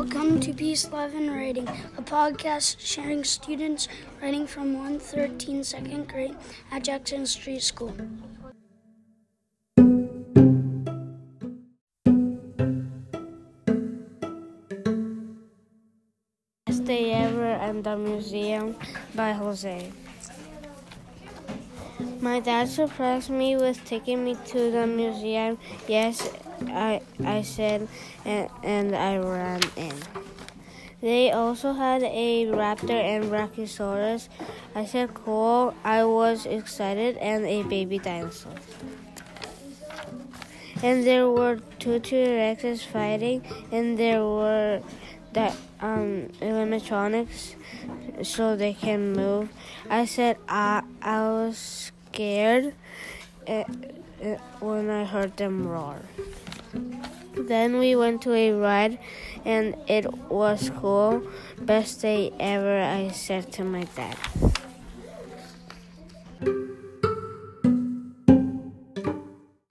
Welcome to Peace, Love, and Writing, a podcast sharing students writing from 113 second grade at Jackson Street School. Best Day Ever and the Museum by Jose. My dad surprised me with taking me to the museum. Yes, I, I said, and, and I ran in. They also had a raptor and brachiosaurus. I said, cool. I was excited, and a baby dinosaur. And there were two T-Rexes fighting, and there were the um, animatronics so they can move. I said I, I was scared uh, uh, when I heard them roar. Then we went to a ride and it was cool. Best day ever, I said to my dad.